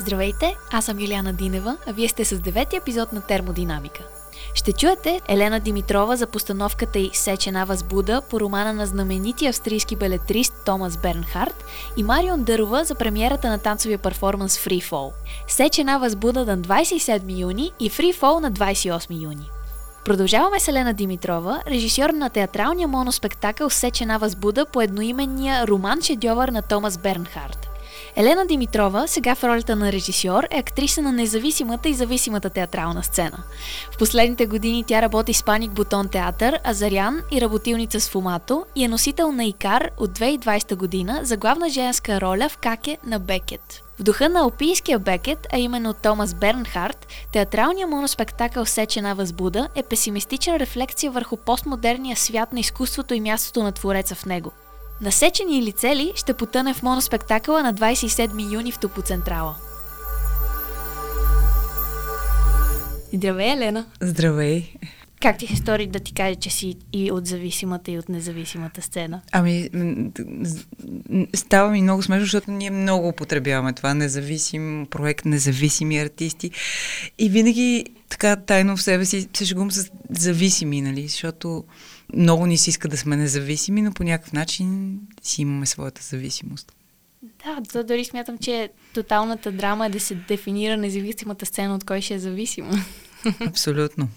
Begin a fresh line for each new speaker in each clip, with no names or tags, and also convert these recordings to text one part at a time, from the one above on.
Здравейте, аз съм Юлиана Динева, а вие сте с девети епизод на Термодинамика. Ще чуете Елена Димитрова за постановката й Сечена възбуда по романа на знаменития австрийски балетрист Томас Бернхард и Марион Дърва за премиерата на танцовия перформанс Free Fall. Сечена възбуда на 27 юни и Free Fall на 28 юни. Продължаваме с Елена Димитрова, режисьор на театралния моноспектакъл Сечена възбуда по едноименния роман шедьовър на Томас Бернхард. Елена Димитрова, сега в ролята на режисьор, е актриса на независимата и зависимата театрална сцена. В последните години тя работи с Паник Бутон театър, Азарян и работилница с Фумато и е носител на Икар от 2020 година за главна женска роля в Каке на Бекет. В духа на алпийския Бекет, а именно Томас Бернхард, театралният моноспектакъл Сечена възбуда е песимистична рефлекция върху постмодерния свят на изкуството и мястото на твореца в него. Насечени или цели ще потъне в моноспектакъла на 27 юни в Топоцентрала. Здравей, Елена!
Здравей!
Как ти се стори да ти кажа, че си и от зависимата, и от независимата сцена?
Ами, става ми много смешно, защото ние много употребяваме това независим проект, независими артисти. И винаги така тайно в себе си се шегувам с зависими, нали? Защото много ни се иска да сме независими, но по някакъв начин си имаме своята зависимост.
Да, то дори смятам, че тоталната драма е да се дефинира независимата сцена, от кой ще е зависима.
Абсолютно.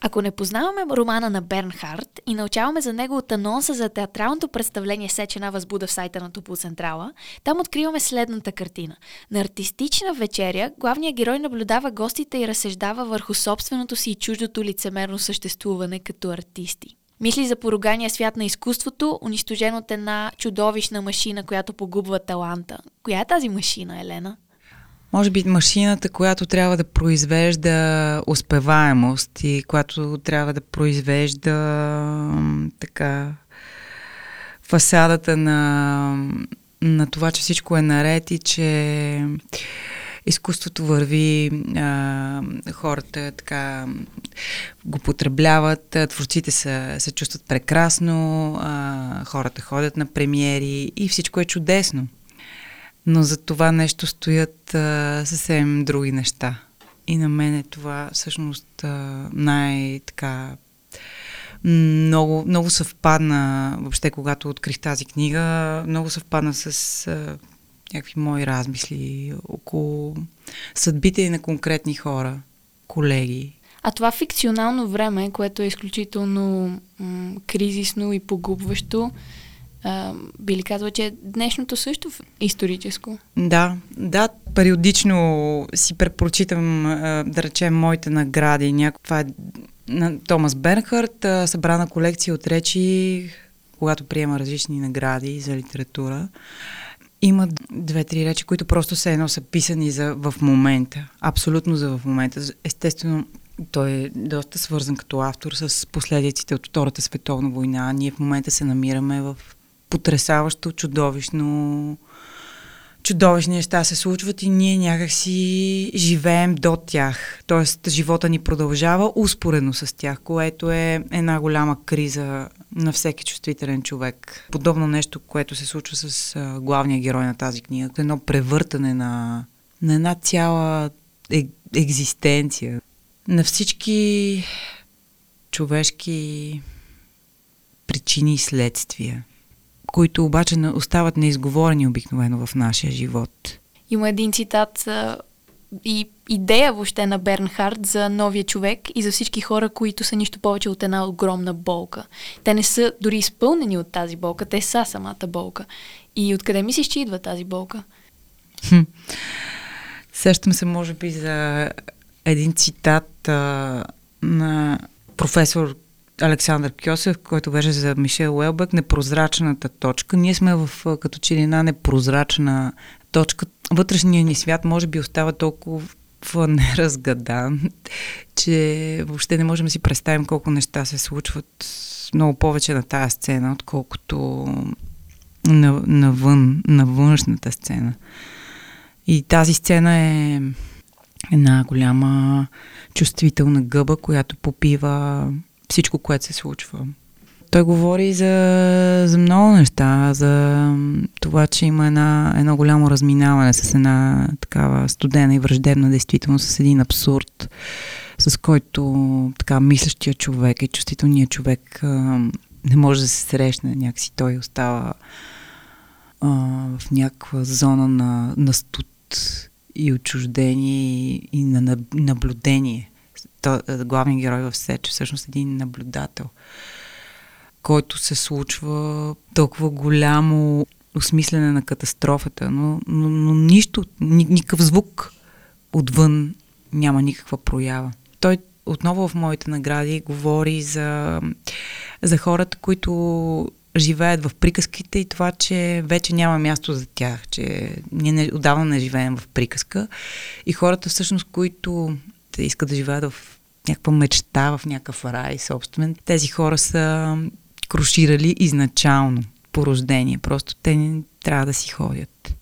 Ако не познаваме романа на Бернхард и научаваме за него от анонса за театралното представление Сечена възбуда в сайта на Топо Централа, там откриваме следната картина. На артистична вечеря главният герой наблюдава гостите и разсъждава върху собственото си и чуждото лицемерно съществуване като артисти. Мисли за поругания свят на изкуството, унищожен от една чудовищна машина, която погубва таланта. Коя е тази машина, Елена?
Може би машината, която трябва да произвежда успеваемост и която трябва да произвежда така фасадата на, на това, че всичко е наред и че изкуството върви, а, хората така го потребляват, творците се, се чувстват прекрасно, а, хората ходят на премиери и всичко е чудесно. Но за това нещо стоят а, съвсем други неща. И на мен е това всъщност най-така много, много съвпадна, въобще когато открих тази книга, много съвпадна с някакви мои размисли около съдбите на конкретни хора, колеги.
А това фикционално време, което е изключително м- кризисно и погубващо, а, би ли казва, че е днешното също историческо?
Да, да. Периодично си препрочитам, а, да речем, моите награди. Някаква е на Томас Бернхарт, събрана колекция от речи, когато приема различни награди за литература. Има две-три речи, които просто се едно са писани за в момента. Абсолютно за в момента. Естествено, той е доста свързан като автор с последиците от Втората световна война. Ние в момента се намираме в потрясаващо, чудовищно чудовищни неща се случват и ние някак си живеем до тях. Тоест, живота ни продължава успоредно с тях, което е една голяма криза на всеки чувствителен човек. Подобно нещо, което се случва с главния герой на тази книга. Едно превъртане на, на една цяла е, екзистенция. На всички човешки причини и следствия които обаче остават неизговорени обикновено в нашия живот.
Има един цитат и идея въобще на Бернхард за новия човек и за всички хора, които са нищо повече от една огромна болка. Те не са дори изпълнени от тази болка, те са самата болка. И откъде мислиш, че идва тази болка?
Хм. Сещам се, може би, за един цитат а, на професор Александър Кьосев, който беше за Мишел Уелбек, непрозрачната точка. Ние сме в като че една непрозрачна точка. Вътрешният ни свят може би остава толкова неразгадан, че въобще не можем да си представим колко неща се случват много повече на тази сцена, отколкото на, навън, на външната сцена. И тази сцена е една голяма чувствителна гъба, която попива всичко, което се случва. Той говори за, за много неща, за това, че има една, едно голямо разминаване с една такава студена и враждебна действителност, с един абсурд, с който така мислещия човек и чувствителният човек а, не може да се срещне. Някакси той остава а, в някаква зона на, на студ и отчуждение и, и на наблюдение. То, главният герой в Сеч е всъщност един наблюдател, който се случва толкова голямо осмислене на катастрофата, но, но, но нищо, ни, никакъв звук отвън няма никаква проява. Той отново в моите награди говори за, за хората, които живеят в приказките и това, че вече няма място за тях, че ние не, отдавна не живеем в приказка и хората всъщност, които искат да живеят в някаква мечта, в някакъв рай собствен, тези хора са круширали изначално по рождение. Просто те не трябва да си ходят.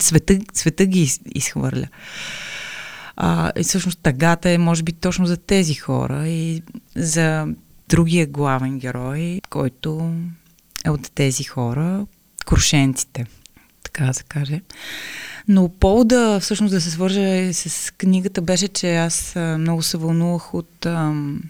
Света, света ги изхвърля. А, и всъщност тъгата е, може би, точно за тези хора и за другия главен герой, който е от тези хора, крушенците, така да се каже. Но повода всъщност да се свържа с книгата беше, че аз много се вълнувах от ам,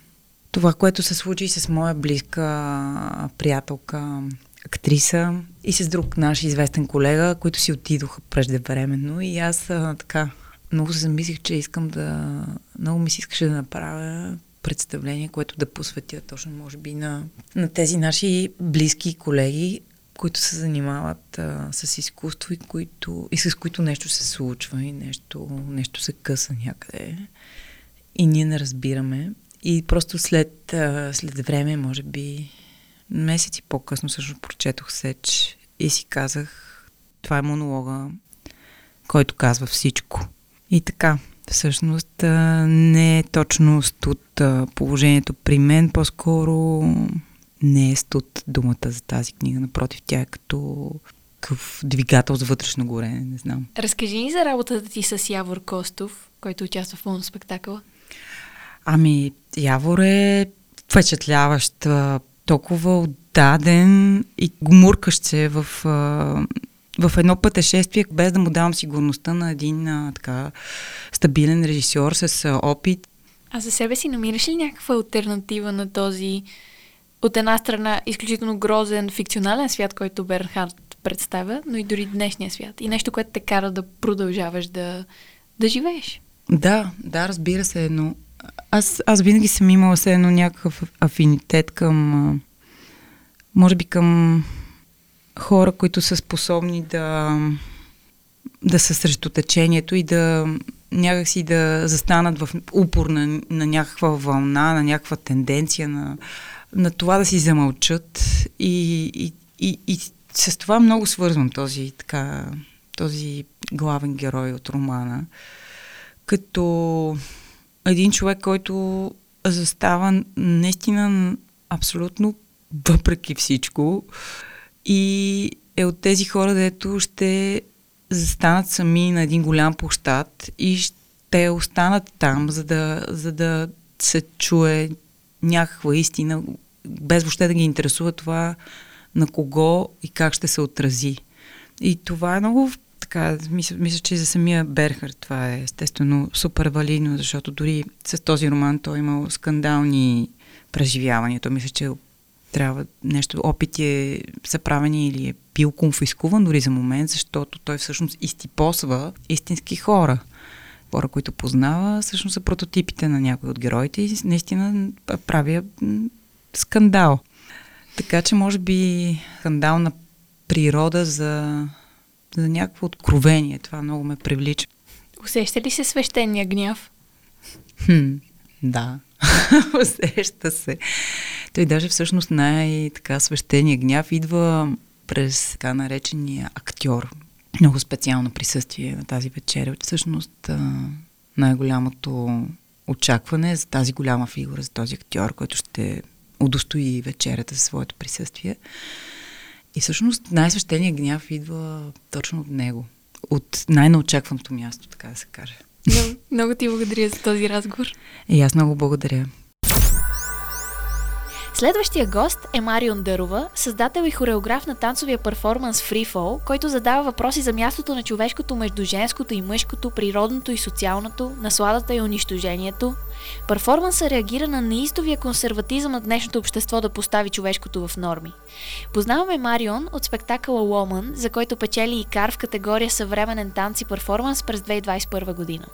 това, което се случи с моя близка приятелка, актриса и с друг наш известен колега, които си отидоха преждевременно и аз а, така много се замислих, че искам да... Много ми се искаше да направя представление, което да посветя точно, може би, на, на тези наши близки колеги, които се занимават а, с изкуство и, които, и с които нещо се случва и нещо, нещо се къса някъде. И ние не разбираме. И просто след, а, след време, може би месеци по-късно, също прочетох Сеч и си казах, това е монолога, който казва всичко. И така, всъщност не е точност от положението при мен, по-скоро не е студ думата за тази книга. Напротив, тя е като какъв двигател за вътрешно горене, не знам.
Разкажи ни за работата ти с Явор Костов, който участва в моноспектакъла.
Ами, Явор е впечатляващ, толкова отдаден и гмуркащ се в в едно пътешествие, без да му давам сигурността на един така стабилен режисьор с опит.
А за себе си намираш ли някаква альтернатива на този от една страна изключително грозен фикционален свят, който Бернхард представя, но и дори днешния свят. И нещо, което те кара да продължаваш да, да живееш.
Да, да, разбира се, но аз, аз винаги съм имала се едно някакъв афинитет към, може би към хора, които са способни да, да са срещу течението и да някакси да застанат в упор на, на някаква вълна, на някаква тенденция, на, на това да си замълчат и, и, и, и с това много свързвам този, така, този главен герой от романа, като един човек, който застава наистина абсолютно въпреки всичко и е от тези хора, дето ще застанат сами на един голям площад и ще останат там, за да, за да се чуе някаква истина, без въобще да ги интересува това на кого и как ще се отрази. И това е много така, мисля, мисля, че за самия Берхар това е естествено супер валидно, защото дори с този роман той е имал скандални преживявания. Той мисля, че трябва нещо, опити е, са правени или е бил конфискуван дори за момент, защото той всъщност изтипосва истински хора. Хора, които познава, всъщност са прототипите на някои от героите и наистина правя скандал. Така че може би скандал на природа за, за някакво откровение. Това много ме привлича.
Усеща ли се свещения гняв?
Хм, да. Усеща се. Той даже всъщност най-така свещения гняв идва през така наречения актьор. Много специално присъствие на тази вечеря. Всъщност най-голямото очакване за тази голяма фигура, за този актьор, който ще удостои вечерята за своето присъствие. И всъщност най-свещения гняв идва точно от него. От най-неочакваното място, така да се каже.
Много, много ти благодаря за този разговор.
И аз много благодаря.
Следващия гост е Марион Дърова, създател и хореограф на танцовия перформанс Free Fall, който задава въпроси за мястото на човешкото между женското и мъжкото, природното и социалното, насладата и унищожението. Перформансът реагира на неистовия консерватизъм на днешното общество да постави човешкото в норми. Познаваме Марион от спектакъла Woman, за който печели и кар в категория съвременен танц и перформанс през 2021 година.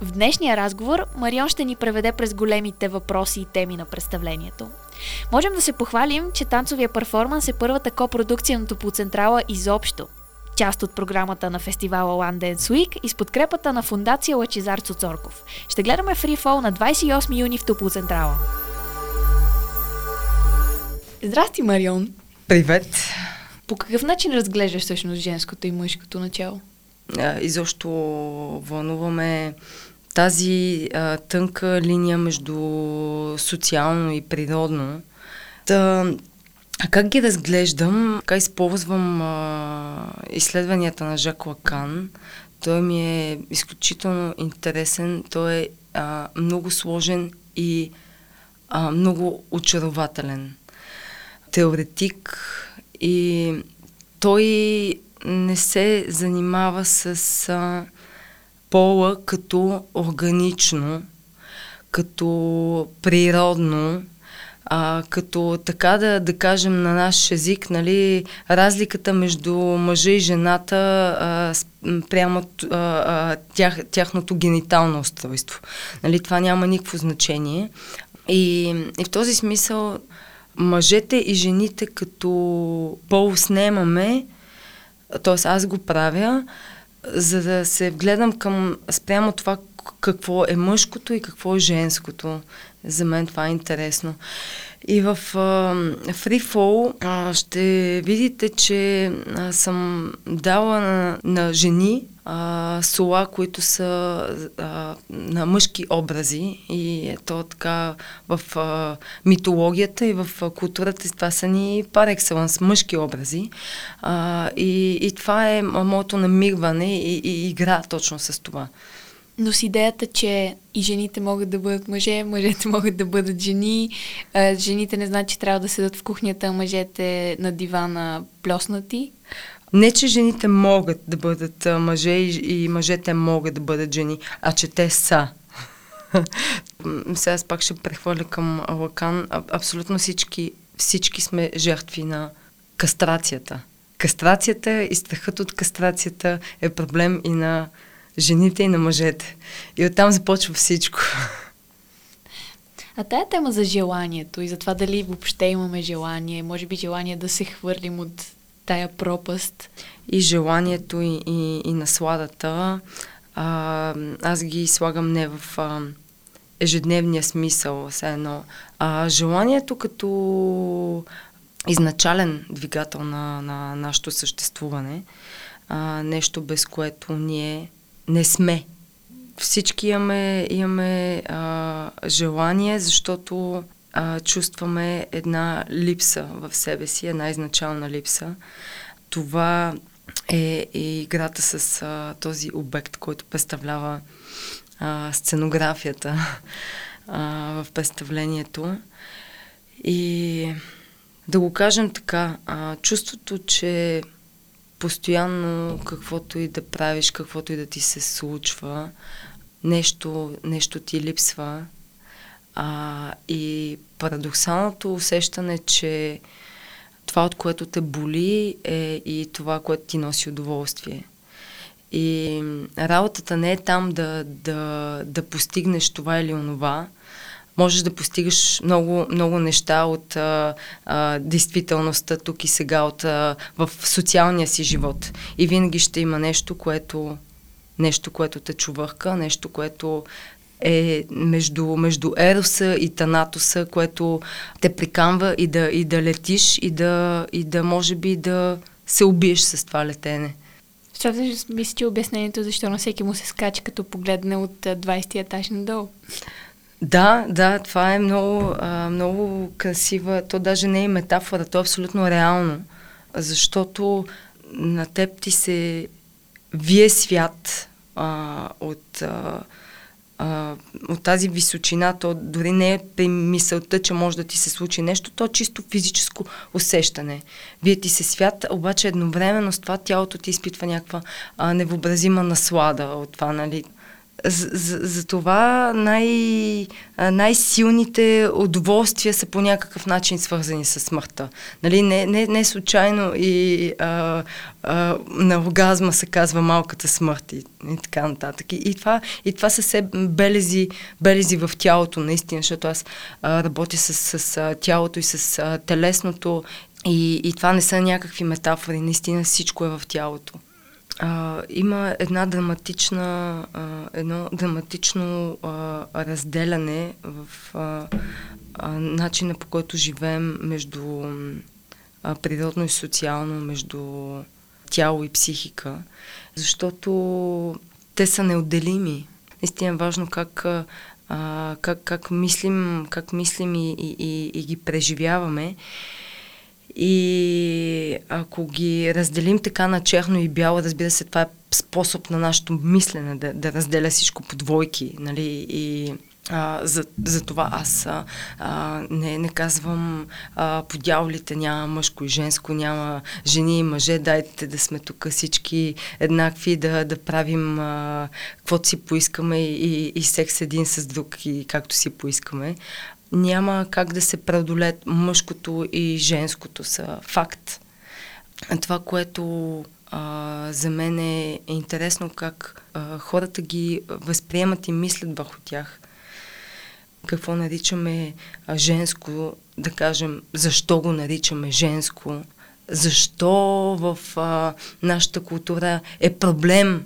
В днешния разговор Марион ще ни преведе през големите въпроси и теми на представлението. Можем да се похвалим, че танцовия перформанс е първата копродукция на Топоцентрала изобщо. Част от програмата на фестивала One Dance Week и с подкрепата на фундация Лачезар Цоцорков. Ще гледаме Fall на 28 юни в Топоцентрала. Здрасти, Марион!
Привет!
По какъв начин разглеждаш всъщност женското и мъжкото начало?
Изобщо вълнуваме тази а, тънка линия между социално и природно. Та, а как ги разглеждам? Така използвам а, изследванията на Жак Лакан. Той ми е изключително интересен. Той е а, много сложен и а, много очарователен. Теоретик и той не се занимава с а, пола като органично, като природно, а, като така да, да кажем на наш език, нали, разликата между мъжа и жената а, прямо а, тях, тяхното генитално устройство. Нали, това няма никакво значение. И, и в този смисъл мъжете и жените като пол снемаме, т.е. аз го правя, за да се вгледам към спрямо това какво е мъжкото и какво е женското. За мен това е интересно. И в Free Fall uh, ще видите, че uh, съм дала на, на жени а, сола, които са а, на мъжки образи. И ето така в а, митологията и в а, културата. Това са ни пар екселанс мъжки образи. А, и, и това е моето намирване и, и игра точно с това.
Но с идеята, че и жените могат да бъдат мъже, мъжете могат да бъдат жени, жените не знаят, че трябва да седат в кухнята, а мъжете на дивана плеснати.
Не, че жените могат да бъдат мъже и, и мъжете могат да бъдат жени, а че те са. Сега аз пак ще прехвърля към Лакан. А, абсолютно всички, всички сме жертви на кастрацията. Кастрацията и страхът от кастрацията е проблем и на жените и на мъжете. И оттам започва всичко.
А тая тема за желанието и за това дали въобще имаме желание, може би желание да се хвърлим от тая пропаст.
И желанието и, и, и насладата, а, аз ги слагам не в а, ежедневния смисъл, все едно. А, желанието като изначален двигател на, на нашето съществуване, а, нещо без което ние не сме. Всички имаме, имаме а, желание, защото а, чувстваме една липса в себе си, една изначална липса. Това е, е играта с а, този обект, който представлява а, сценографията а, в представлението. И да го кажем така, а, чувството, че постоянно каквото и да правиш, каквото и да ти се случва, нещо, нещо ти липсва, а, и парадоксалното усещане, че това, от което те боли, е и това, което ти носи удоволствие. И работата не е там да, да, да постигнеш това или онова. Можеш да постигаш много, много неща от а, а, действителността тук и сега, от, а, в социалния си живот. И винаги ще има нещо, което, нещо, което те чувърка, нещо, което е между, между Ероса и Танатоса, което те приканва и да, и да летиш и да, и да може би да се убиеш с това летене.
Всъщност мисля, че обяснението защо на всеки му се скача, като погледне от 20 етаж надолу.
Да, да, това е много, много красива. То даже не е метафора, то е абсолютно реално. Защото на теб ти се вие свят а, от а, а, от тази височина, то дори не е при мисълта, че може да ти се случи нещо, то е чисто физическо усещане. Вие ти се свят, обаче едновременно с това тялото ти изпитва някаква а, невообразима наслада от това, нали, за, за, най, най-силните удоволствия са по някакъв начин свързани с смъртта. Нали, не, не, не случайно и а, а, на оргазма се казва малката смърт и, и така нататък. И, и, това, и това са все белези, белези в тялото, наистина, защото аз а, работя с, с, с тялото и с а, телесното и, и това не са някакви метафори, наистина всичко е в тялото а, има една драматична, а, едно драматично а, разделяне в а, а, начина по който живеем между а, природно и социално, между тяло и психика, защото те са неотделими. Наистина е важно как, а, как, как мислим, как мислим и, и, и, и ги преживяваме. И ако ги разделим така на черно и бяло, разбира се, това е способ на нашето мислене да, да разделя всичко по двойки, нали, и а, за, за това аз а, не, не казвам а, по дяволите няма мъжко и женско, няма жени и мъже, дайте да сме тук всички еднакви, да, да правим а, каквото си поискаме и, и секс един с друг и както си поискаме няма как да се преодолеят мъжкото и женското са факт. Това, което а, за мен е, интересно как а, хората ги възприемат и мислят върху тях. Какво наричаме женско, да кажем, защо го наричаме женско, защо в а, нашата култура е проблем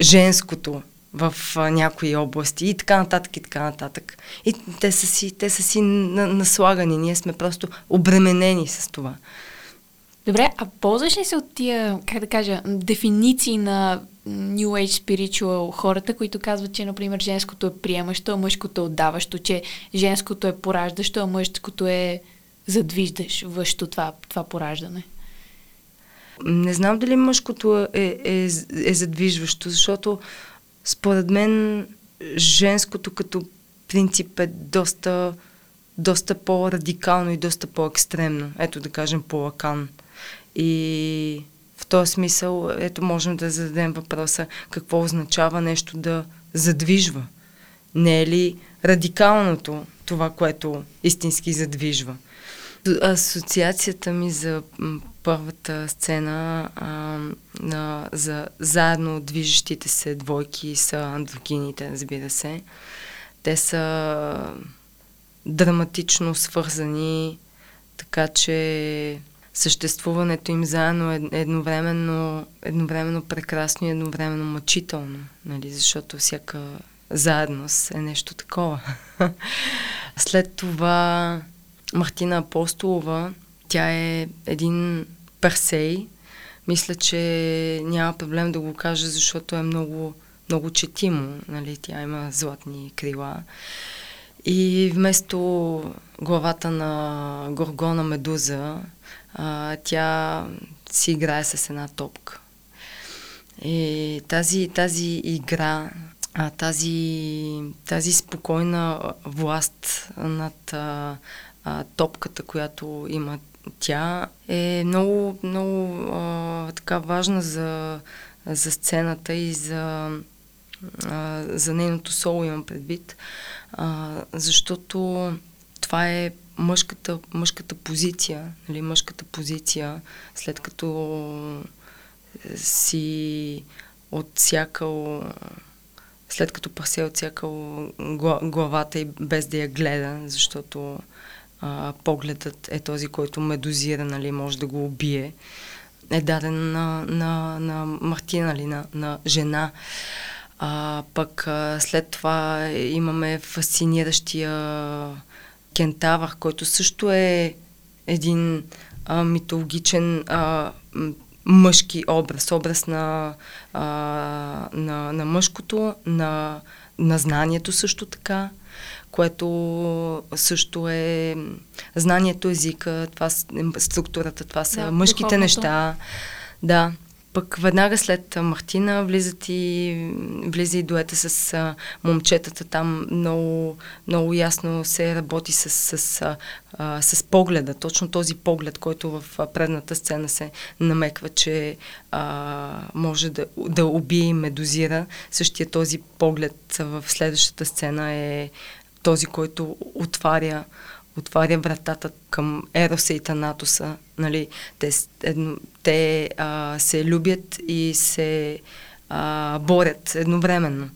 женското, в а, някои области и така нататък и така нататък. И те са си, те са си наслагани, ние сме просто обременени с това.
Добре, а ползваш ли се от тия, как да кажа, дефиниции на New Age Spiritual хората, които казват, че, например, женското е приемащо, а мъжкото е отдаващо, че женското е пораждащо, а мъжкото е задвиждаш въщо това, това пораждане?
Не знам дали мъжкото е, е, е задвижващо, защото според мен женското като принцип е доста, доста по-радикално и доста по-екстремно. Ето да кажем по Лакан. И в този смисъл, ето можем да зададем въпроса какво означава нещо да задвижва. Не е ли радикалното това, което истински задвижва? Асоциацията ми за първата сцена а, на, за заедно движещите се двойки са андрогините, разбира се. Те са драматично свързани, така че съществуването им заедно е едновременно, едновременно прекрасно и едновременно мъчително, нали? защото всяка заедност е нещо такова. След това Мартина Апостолова, тя е един персей. Мисля, че няма проблем да го кажа, защото е много, много четимо. Нали? Тя има златни крила. И вместо главата на Горгона Медуза, а, тя си играе с една топка. И тази, тази игра, а, тази, тази спокойна власт над а, а, топката, която има тя, е много, много а, така важна за, за сцената и за, а, за нейното соло имам предвид, а, защото това е мъжката, мъжката позиция, нали, мъжката позиция, след като си отсякал след като прасе отсякал главата и без да я гледа, защото а, погледът е този, който ме дозира, нали, може да го убие, е даден на, на, на Мартина, нали, на, на жена. А, пък а, след това имаме фасциниращия кентавър, който също е един а, митологичен а, мъжки образ, образ на, а, на, на мъжкото, на, на знанието също така което също е знанието, езика, това структурата, това са да, мъжките духовното. неща. Да. пък веднага след Мартина влизат и, влиза и дуета с а, момчетата. Там много, много ясно се работи с, с, а, с погледа. Точно този поглед, който в предната сцена се намеква, че а, може да, да убие и медозира. Същия този поглед в следващата сцена е този, който отваря отваря вратата към Ероса и Танатоса. Нали? Те, едно, те а, се любят и се а, борят едновременно.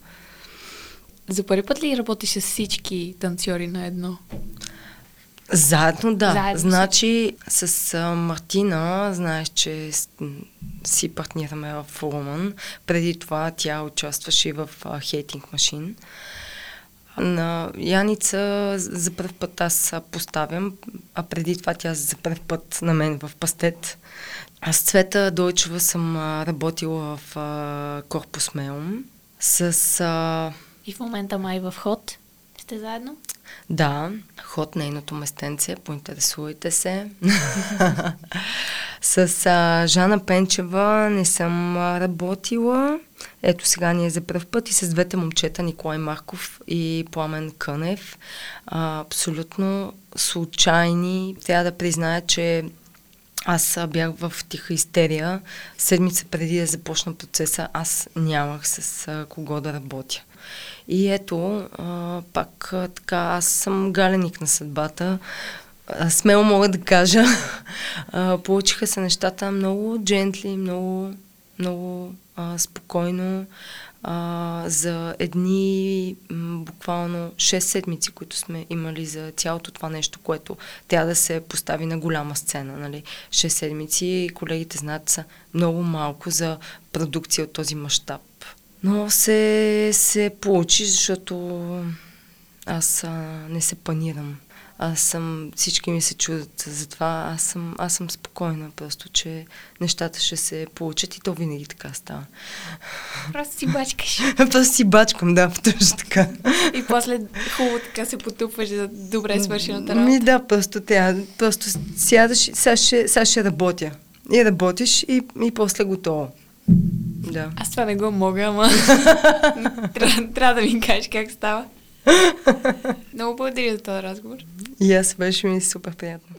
За първи път ли работиш с всички танцори на едно?
Заедно, да. Заедно значи с а, Мартина, знаеш, че си партнираме в Фурман. Преди това тя участваше в Хейтинг Машин. На Яница за първ път аз поставям, а преди това тя за първ път на мен в пастет. Аз Цвета Дойчева съм работила в а, Корпус Меум с... А...
И в момента май в ход сте заедно?
Да, ход нейното местенце, поинтересувайте се. с а, Жана Пенчева не съм работила. Ето сега ние за първ път и с двете момчета, Николай Марков и Пламен Кънев. А, абсолютно случайни. Трябва да призная, че аз бях в тиха истерия. Седмица преди да започна процеса, аз нямах с а, кого да работя. И ето, а, пак а, така, аз съм галеник на съдбата. Смело мога да кажа. А, получиха се нещата много джентли, много, много а, спокойно. А, за едни м, буквално 6 седмици, които сме имали за цялото това нещо, което трябва да се постави на голяма сцена. Нали? 6 седмици, колегите знаят, са много малко за продукция от този мащаб. Но се, се получи, защото аз а, не се панирам. Аз съм, всички ми се чудят за това, аз съм, аз съм спокойна, просто, че нещата ще се получат и то винаги така става.
Просто си бачкаш.
просто си бачкам, да, точно така.
И после хубаво така се потупваш за добре свършената работа.
Ми да, просто тя, просто сядаш, сега ще, сега ще работя. И работиш и, и после готово. Да.
Аз това не го мога, ама трябва, трябва да ми кажеш как става. Много благодаря за този разговор.
И аз беше ми супер приятно.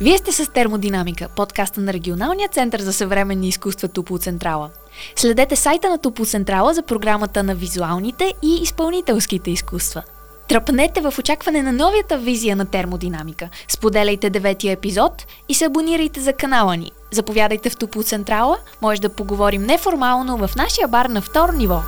Вие сте с Термодинамика, подкаста на Регионалния център за съвременни изкуства Тупо Централа. Следете сайта на Тупо Централа за програмата на визуалните и изпълнителските изкуства. Тръпнете в очакване на новията визия на термодинамика. Споделяйте деветия епизод и се абонирайте за канала ни. Заповядайте в Тупо Централа, може да поговорим неформално в нашия бар на второ ниво.